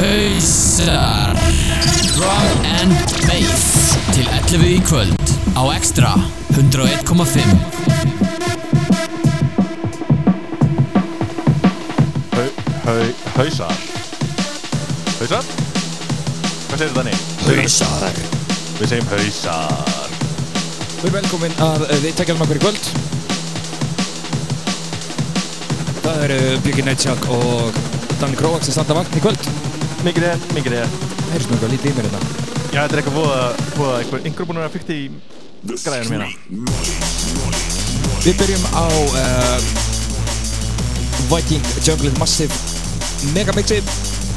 Hausar Drum and Bass Til 11 í kvöld Á Extra 101.5 Hau, hau, hausar Hausar? Hvað segir þetta niður? Hausar Við segjum hausar Við erum velkomin að viðtækjanum okkur í kvöld. Það eru Björki Neitsjak og Danni Króak sem standa vagn í kvöld. Mikið er, mikið er svona eitthvað lítið í mér hérna. Já, þetta er eitthvað voða, einhver, einhver búin að fyrkt í græðinum hérna Við byrjum á uh, Viking Jungle Massive Megamixi.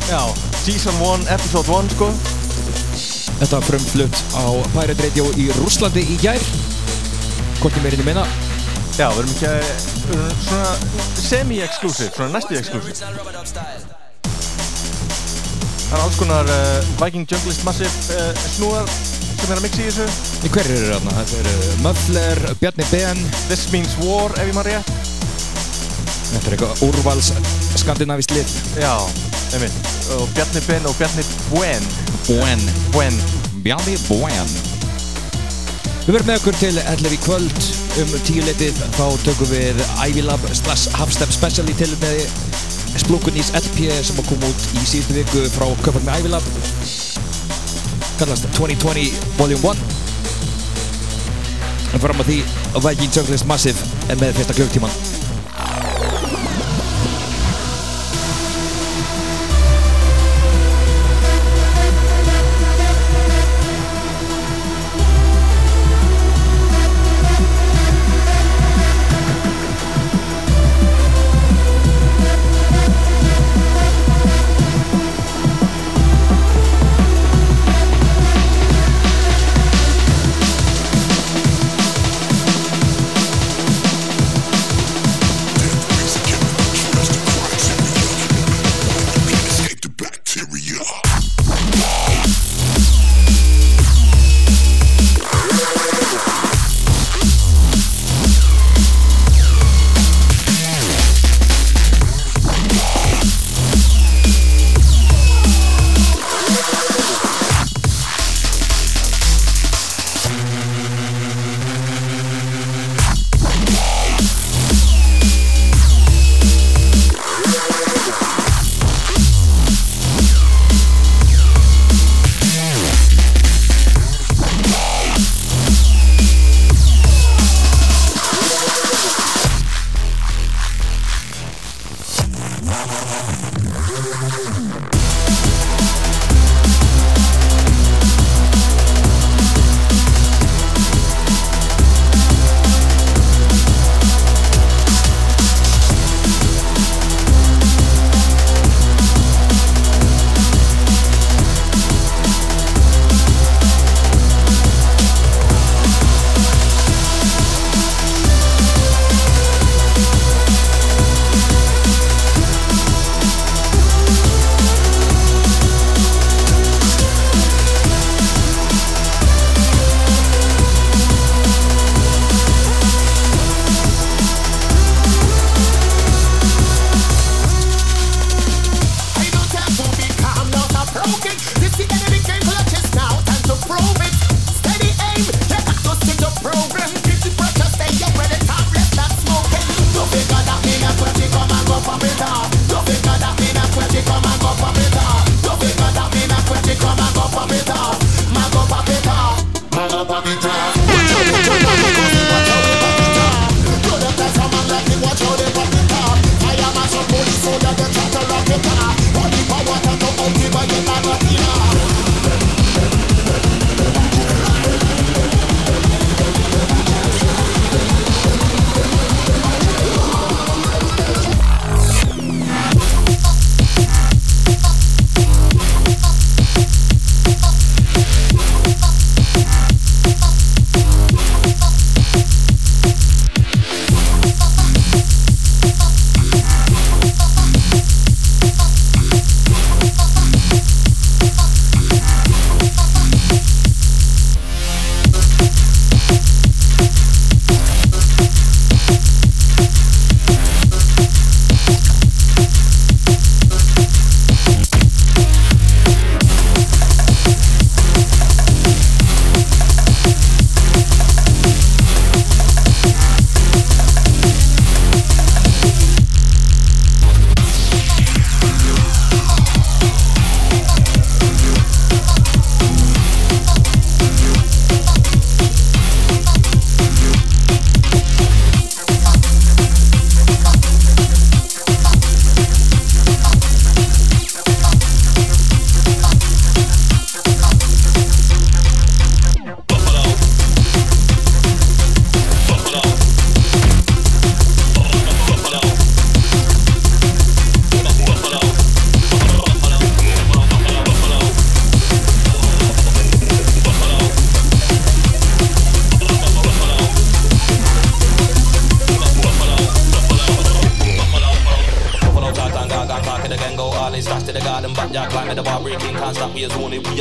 Já, Season 1, Episode 1 sko Þetta var frumflutt á Pirate Radio í Rúslandi í gær. Hvorki meirinn í minna. Já, við erum ekki að, við erum svona semi-exclusive, svona næstu exclusive Það er alls konar uh, Viking Junglist Massive uh, snúðar sem er að mixa í þessu hverju eru þarna? Þetta eru Muffler, Bjarni Ben. This Means War, ef ég maður rétt Þetta er eitthvað úrvals skandinavist lið. Já, einmitt Og Bjarni Ben og Bjarni Buen Buen. Buen Bjarni Buen. Við verðum með okkur til 11 í kvöld um tíu letið þá tökum við Ivy Lab slash Halfstep Special í til með Splunkunís LP sem að koma út í síðustu viku frá köpun með Ivy Lab kallast 2020 Volume 1 en fram að því Viking Junglist Massive er með fyrsta klukktíman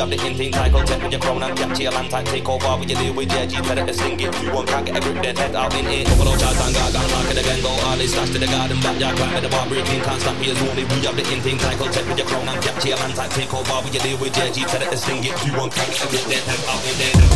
have the insane cycle, take with your crown and catch your land take over, we you deal with yeah, G, better to sling it. You won't can't get grip, then head out in it. Of shots and got gun, mark again, go all this, slash to the garden, back, yeah, climbing the bar, breaking, can't stop, we are zoning. We have the insane cycle, take with your crown and catch your land take over, we you deal with yeah, G, better to sling it. You won't can't get in it, head out in it.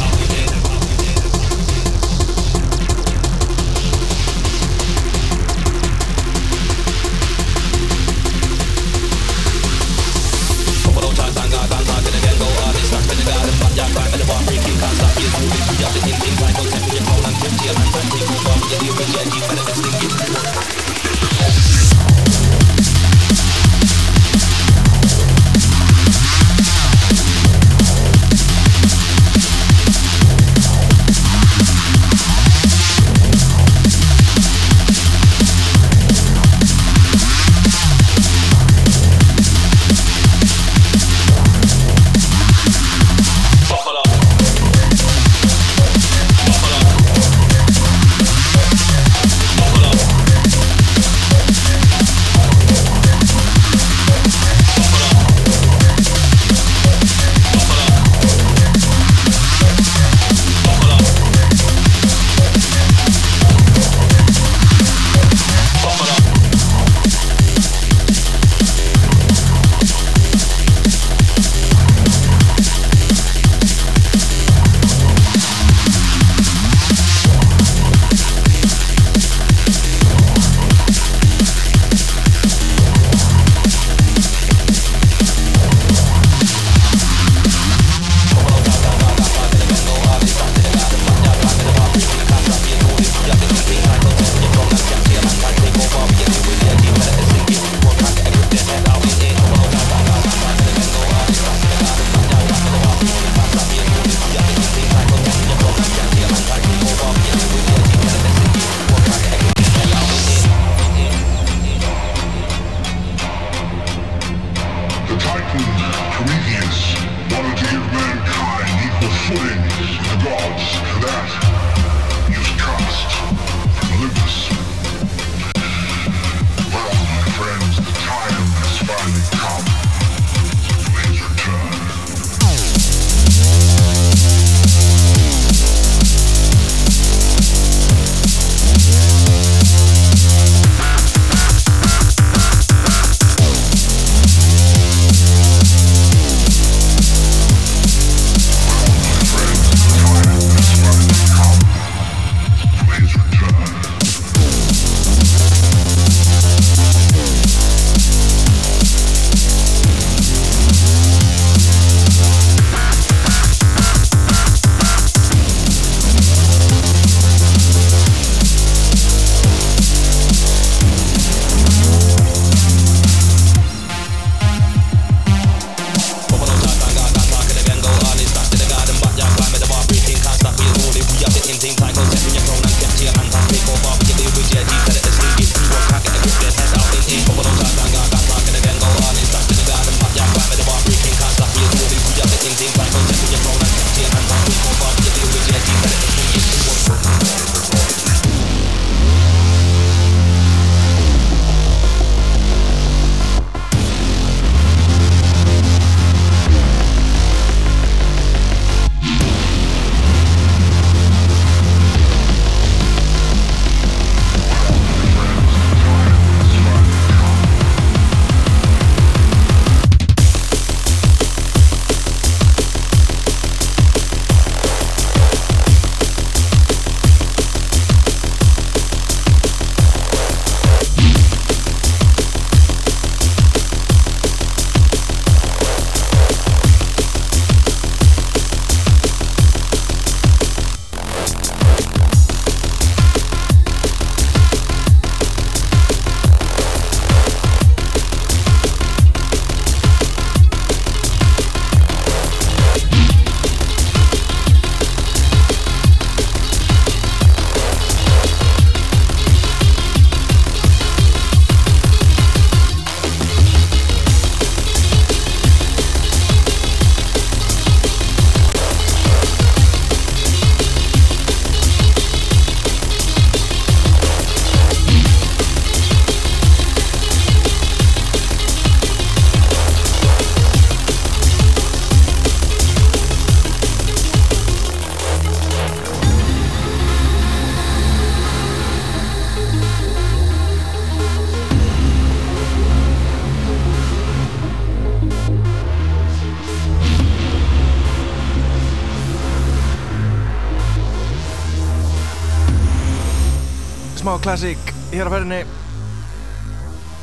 Classic hér á ferðinni.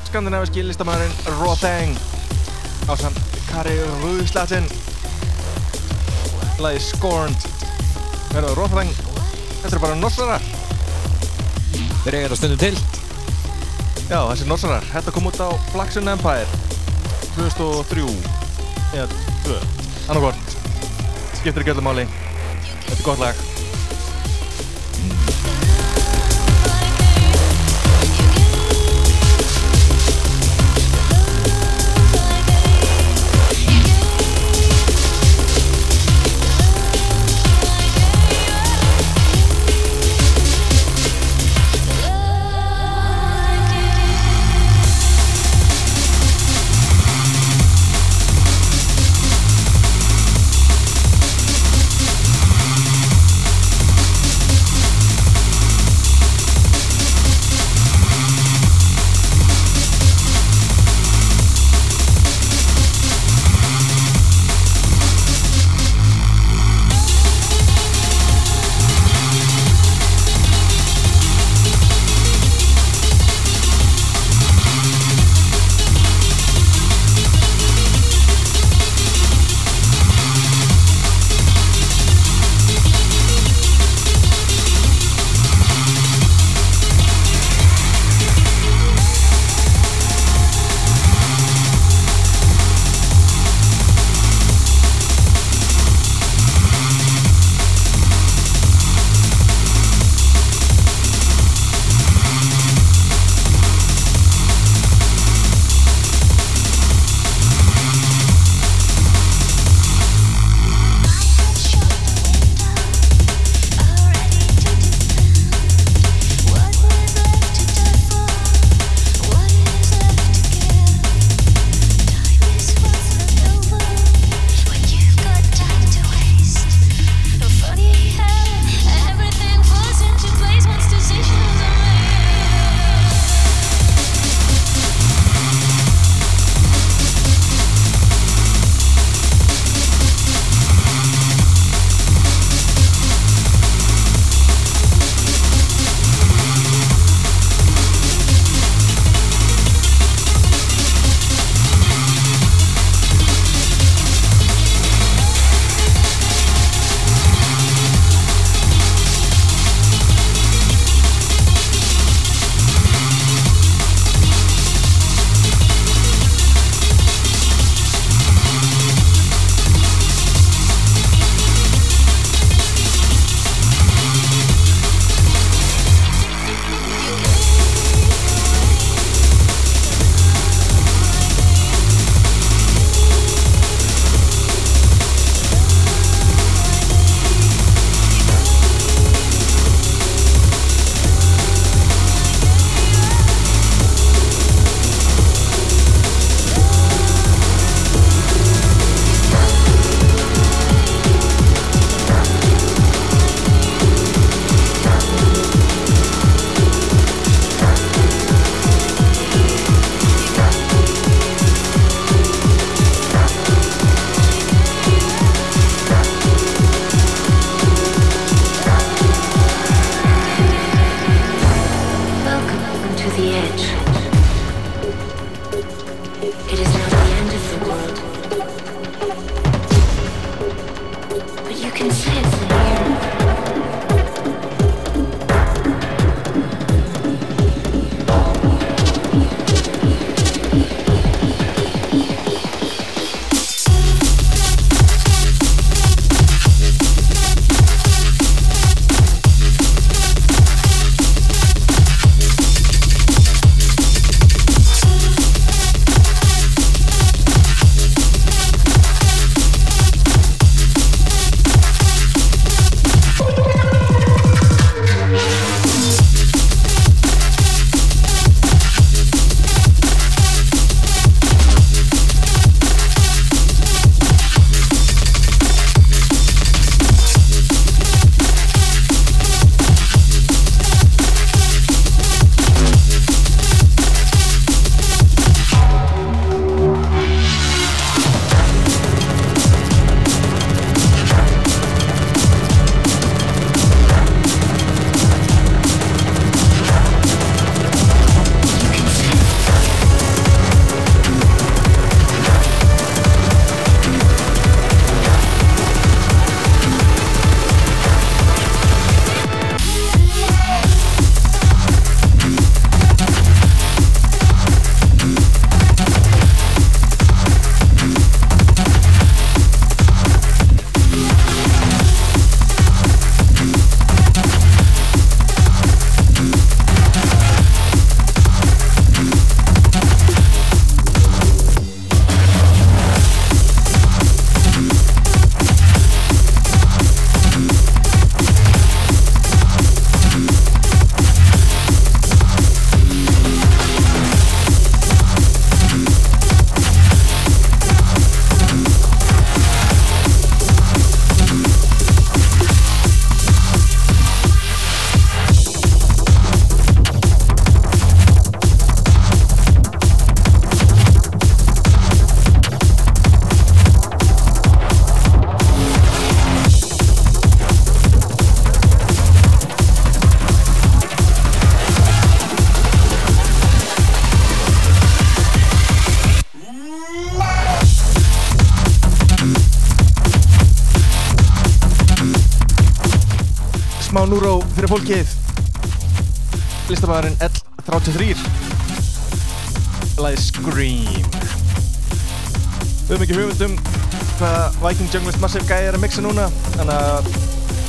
Skandinaviski listamæðurinn Rothang á samt Kari Rúðslattin lagi Scorned verður Rothang þetta er bara norsarar. Þeir eiga þetta stundum til. já þessi norsarar. Þetta kom út á Black Sun Empire 2003 eða 2 annarkort skiptir ekki öllu máli. Þetta er gott lag fólkið listamæðurinn L33 lagi Scream. Við höfum ekki hugmynd um hvað Viking Junglist Massive Guy er að mixa núna þannig að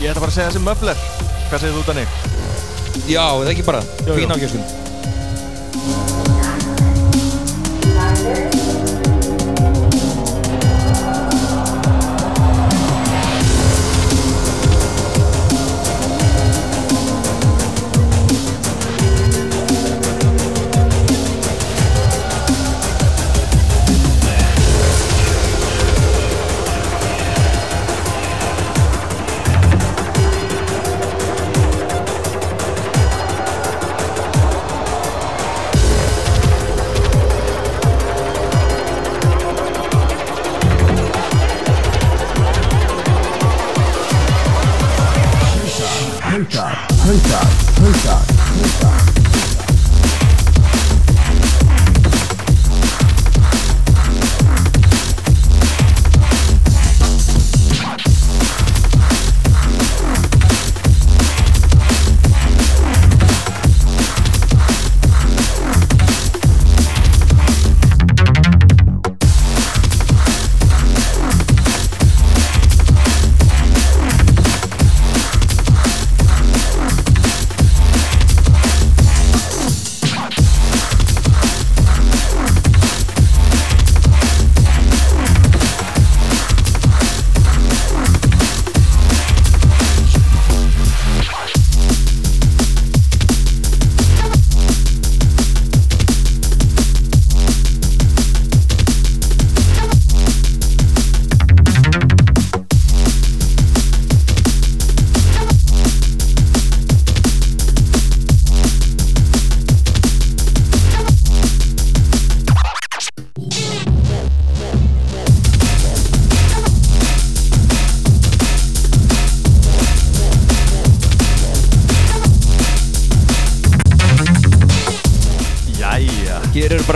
ég ætla bara að segja þessi Muffler hvað segir þú Danni? Já, það ekki bara, fín ágjöskun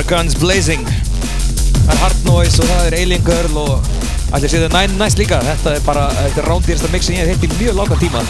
guns blazing. Það er hard noise og það er alien girl og allir séu það næst líka. Þetta er bara, þetta er rándýrasta mix sem ég hef heilt í mjög langa tíma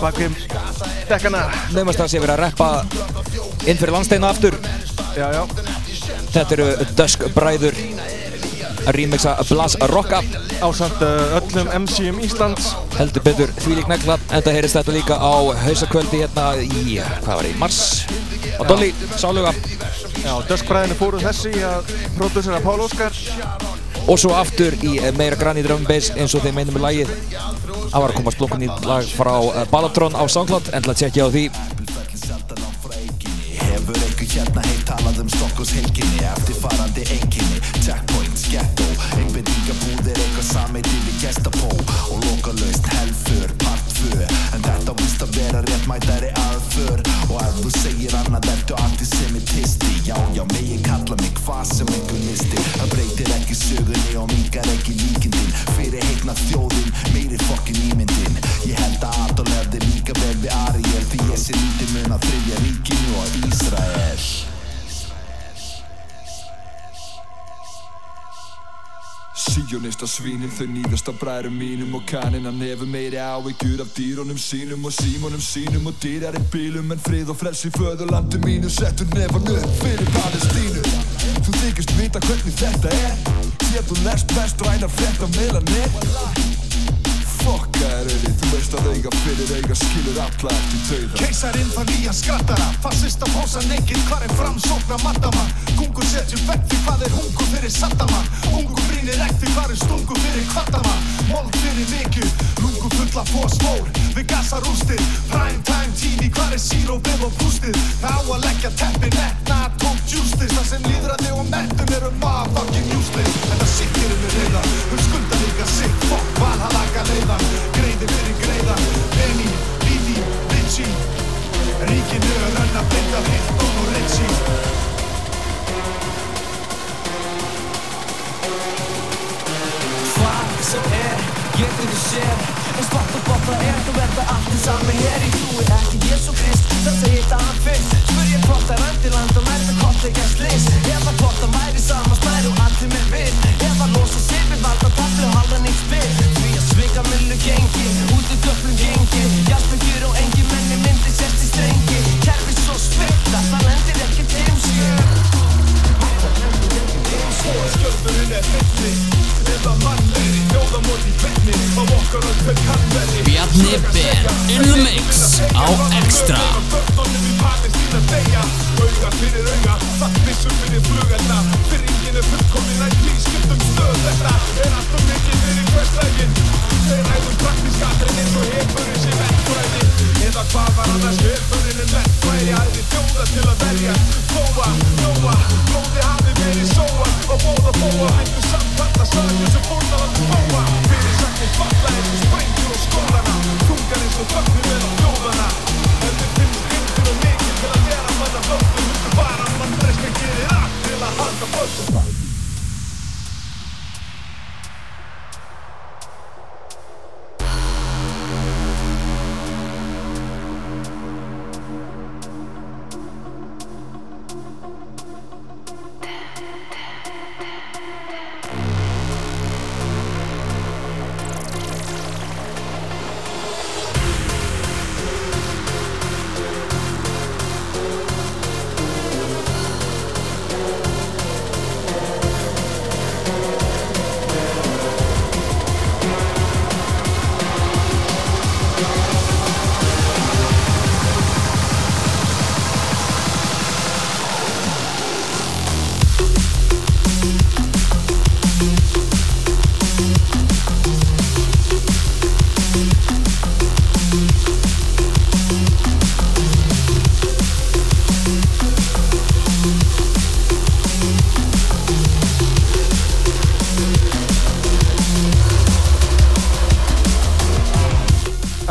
kominn bak við dekkana. Nefnast það sé verið að reppa inn fyrir landsteina aftur. Já, já. Þetta eru Dusk bræður að remixa Blas Rocka. Ásamt uh, öllum MC-um Íslands. Heldur betur þvílík negla. Enda heyrist þetta líka á hausakvöldi hérna í, hvað var það, í mars. Á Dolly, sáluga. Já, Döskbræðinu fóru þessi að prodúsera Pál Óskar. Og svo aftur í meira grann í bass eins og þeim meinum með lagið. Það var að koma splungun í lag frá uh, Balatron á SoundCloud. Endla að tjekkja á því. Hefur einhver hérna heitt talað um Stokkos helginni Eftirfarandi einkinni Checkpoints, ghetto Einbendingabúðir, eitthvað sameiti við gestapó Og lokalaust helfur, 2 En þetta víst að vera réttmætari aðför. Og ef þú segir annað ertu antisemitisti Já, já, megi kalla mig hvað sem einhver listi Það breytir ekki sögunni og mingar ekki líkindin. Fyrir heitna þjóðin, meiri fokkin ímyndin. Ég held að Adolf hefði líka vel við Ariel Því ég sé lítið mun að þriðja ríkinu og Ísrael Síjónista svínin þau nýðast af bræðrum mínum og kanina nefur meiri áhyggjur af dýrónum sínum og símónum sínum og dýrar í bílum en frið og frelsi föðurlandu mínu settur nefan upp fyrir Palestínu. Þú þykist vita hvernig þetta er því að þú lest best rænar frétta meðla net Fokka er auðvitað, þú veist að eiga fyrir eiga skilur alla eftir dauða. Keisarinn fann nýjan skattara. Fassista pósa neikinn, hvar er framsókna mattamann Gungur setjum vekk því hvað er hungur fyrir sattamann Hungur brýnir ekk því hvað er stungur fyrir kvattamann Mold fyrir vikju, lungu fulla fósmór Við gasa rústir, prime time tími Hvar er sírópið og pústið Það á að leggja teppi netna, tók justice Það sem líðræði og mettun eru motherfucking useless. Þetta sikkir um reyða, um skulda líka sick Fuck, valhalaka leiðan, greiði fyrir greiðan Benny, Viti, Bitchi Ríkinu að blinda Hilton og Ritchie Hvað sem er, getur þú séð En svart og bótt það er, þú verða allt í sami hér Ég trúi ekki Jésu Krist, það segir það hann fyrst. Spur ég hvort það rændi land og með hvort ekki að slis Eða hvort það væri saman stær og allir með við. Eða losa sér við valda tapli og halda nýtt spil. Því að svika millu gengi, út í döflum gengi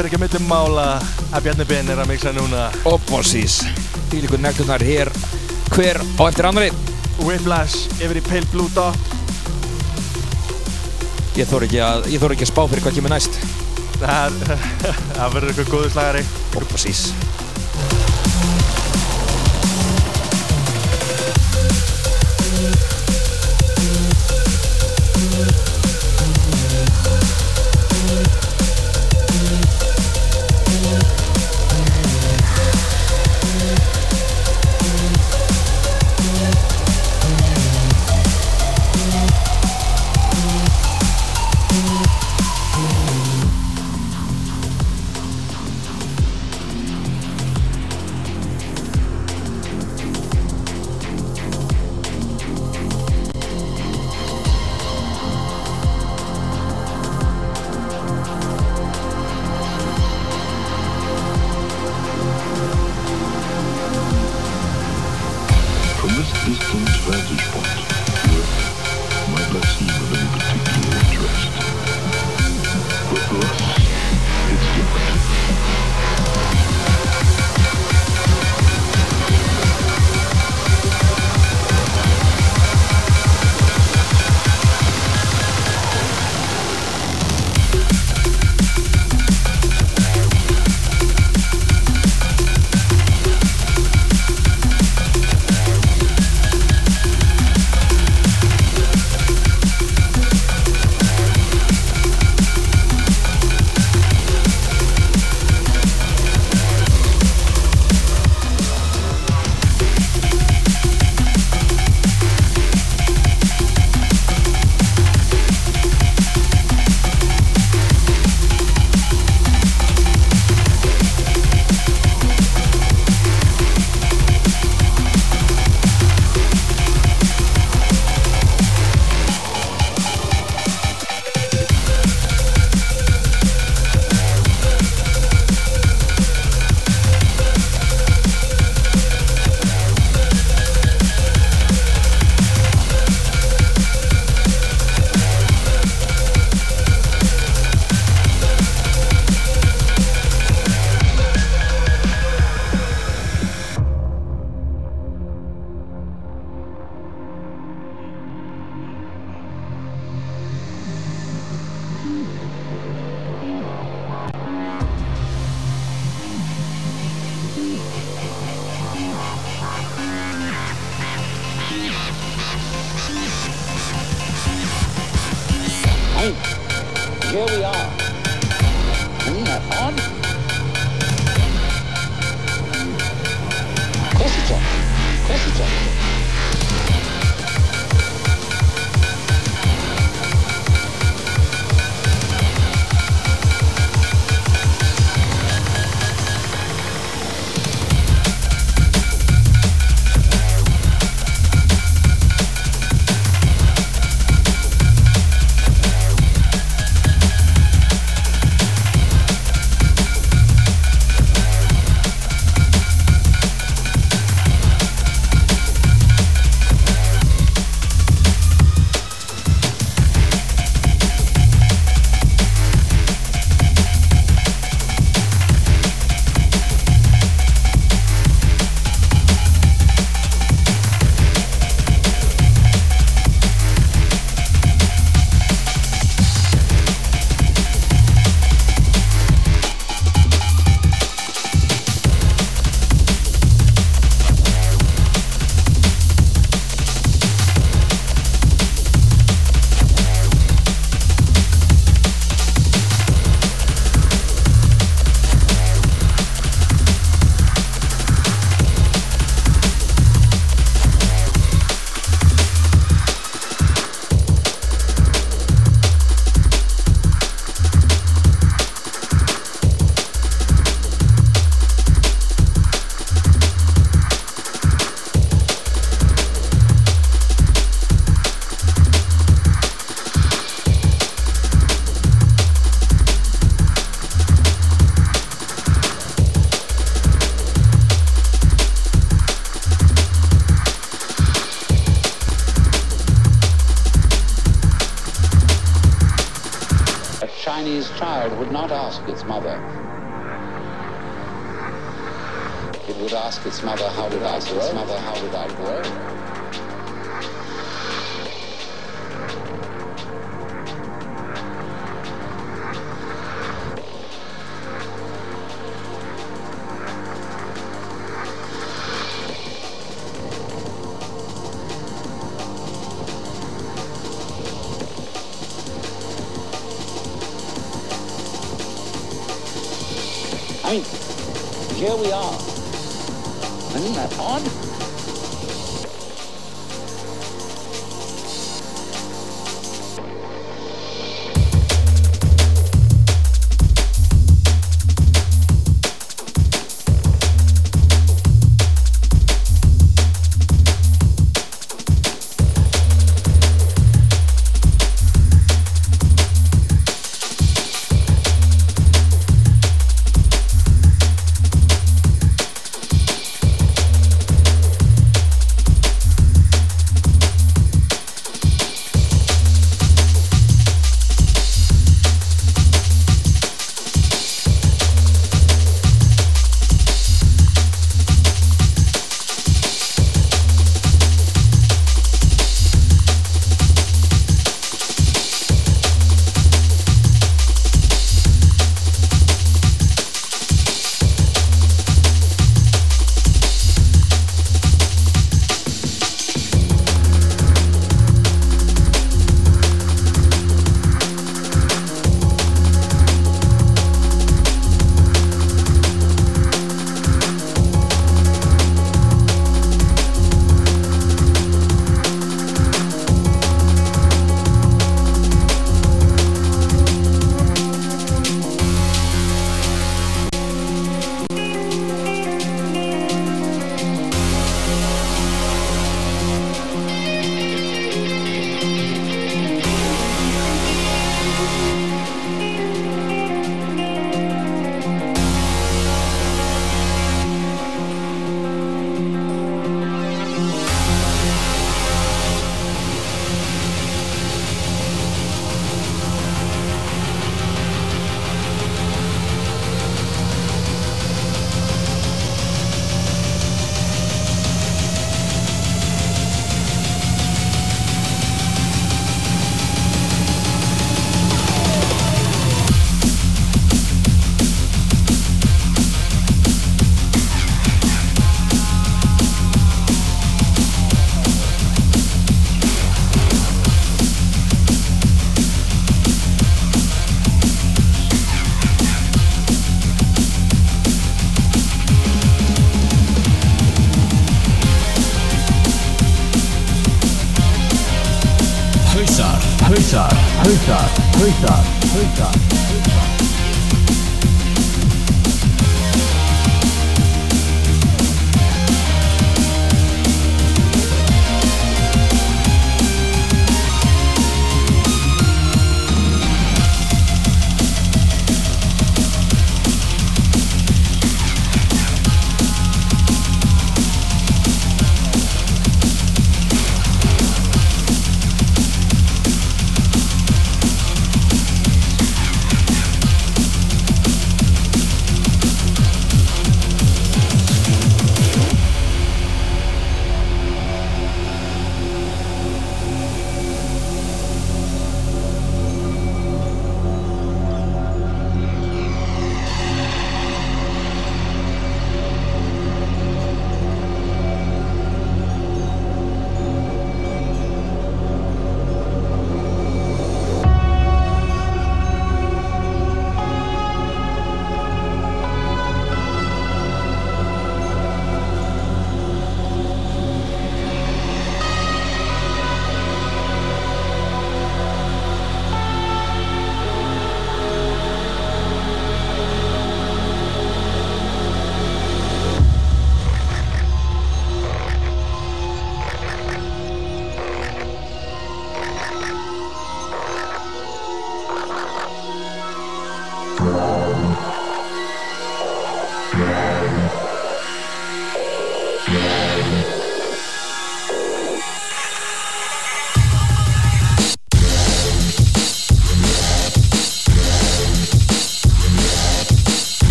fyrir ekki að myndum mála að Bjarni Ben er að mixa núna. Opposís Þvílíkur neglunar hér. Hver á eftir annari Whiplash yfir í Pale Blue Dot. Ég þór ekki ekki að spá fyrir hvað kemur næst. Það verður eitthvað góður slagari. Og mother. Mean, here we are. Isn't that odd?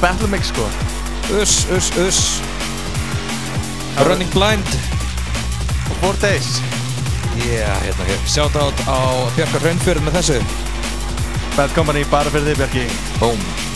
Battle Mix sko. Uss, uss, uss Running Blind. Og Four Days. Já, hérna hér. Shoutout á Bjarkar Hraunfjörð með þessu. Bad Company bara fyrir þig Bjarki. Boom